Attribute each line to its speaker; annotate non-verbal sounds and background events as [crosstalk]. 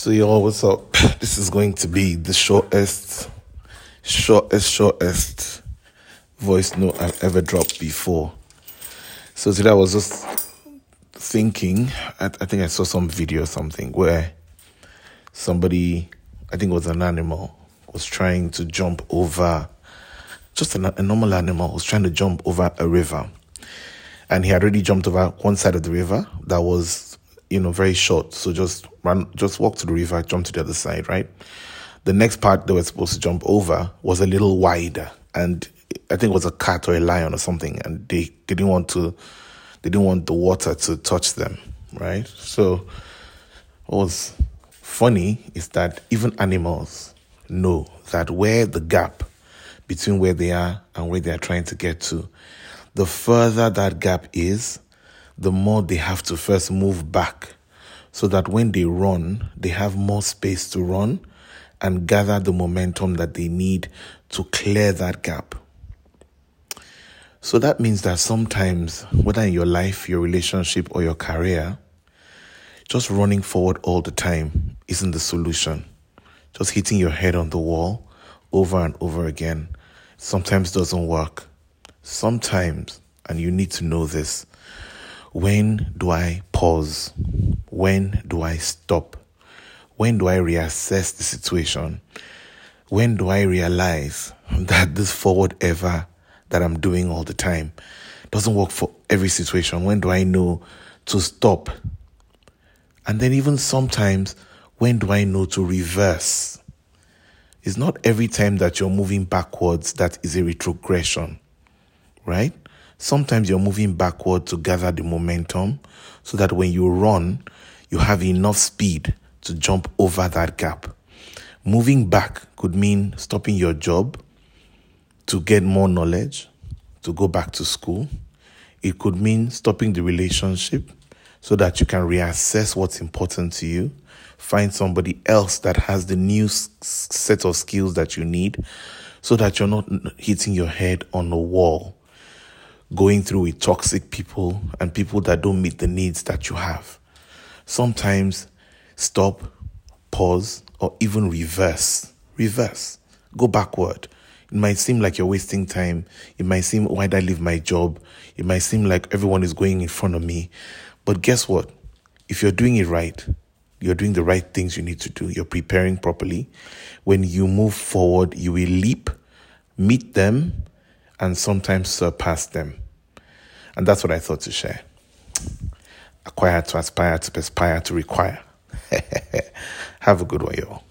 Speaker 1: So y'all, what's up? [sighs] This is going to be the shortest, shortest, shortest voice note I've ever dropped before. So today I was just thinking. I, I think I saw some video or something where somebody, I think it was an animal, was trying to jump over. Just a, a normal animal was trying to jump over a river, and he had already jumped over one side of the river that was you know, very short. So just run, just walk to the river, jump to the other side, right? The next part they were supposed to jump over was a little wider, and I think it was a cat or a lion or something, and they didn't want to, they didn't want the water to touch them, right? So what was funny is that even animals know that where the gap between where they are and where they are trying to get to, the further that gap is, the more they have to first move back so that when they run, they have more space to run and gather the momentum that they need to clear that gap. So that means that sometimes, whether in your life, your relationship, or your career, just running forward all the time isn't the solution. Just hitting your head on the wall over and over again sometimes doesn't work. Sometimes, and you need to know this, when do I pause? When do I stop? When do I reassess the situation? When do I realize [laughs] that this forward ever that I'm doing all the time doesn't work for every situation? When do I know to stop? And then, even sometimes, when do I know to reverse? It's not every time that you're moving backwards that is a retrogression, right? Sometimes you're moving backward to gather the momentum so that when you run, you have enough speed to jump over that gap. Moving back could mean stopping your job to get more knowledge, to go back to school. It could mean stopping the relationship so that you can reassess what's important to you, find somebody else that has the new set of skills that you need so that you're not hitting your head on a wall going through with toxic people and people that don't meet the needs that you have. Sometimes stop, pause, or even reverse. Reverse. Go backward. It might seem like you're wasting time. It might seem, why did I leave my job? It might seem like everyone is going in front of me. But guess what? If you're doing it right, you're doing the right things you need to do, you're preparing properly. When you move forward, you will leap, meet them, and sometimes surpass them. And that's what I thought to share. Acquire to aspire to perspire to require. [laughs] Have a good one, y'all.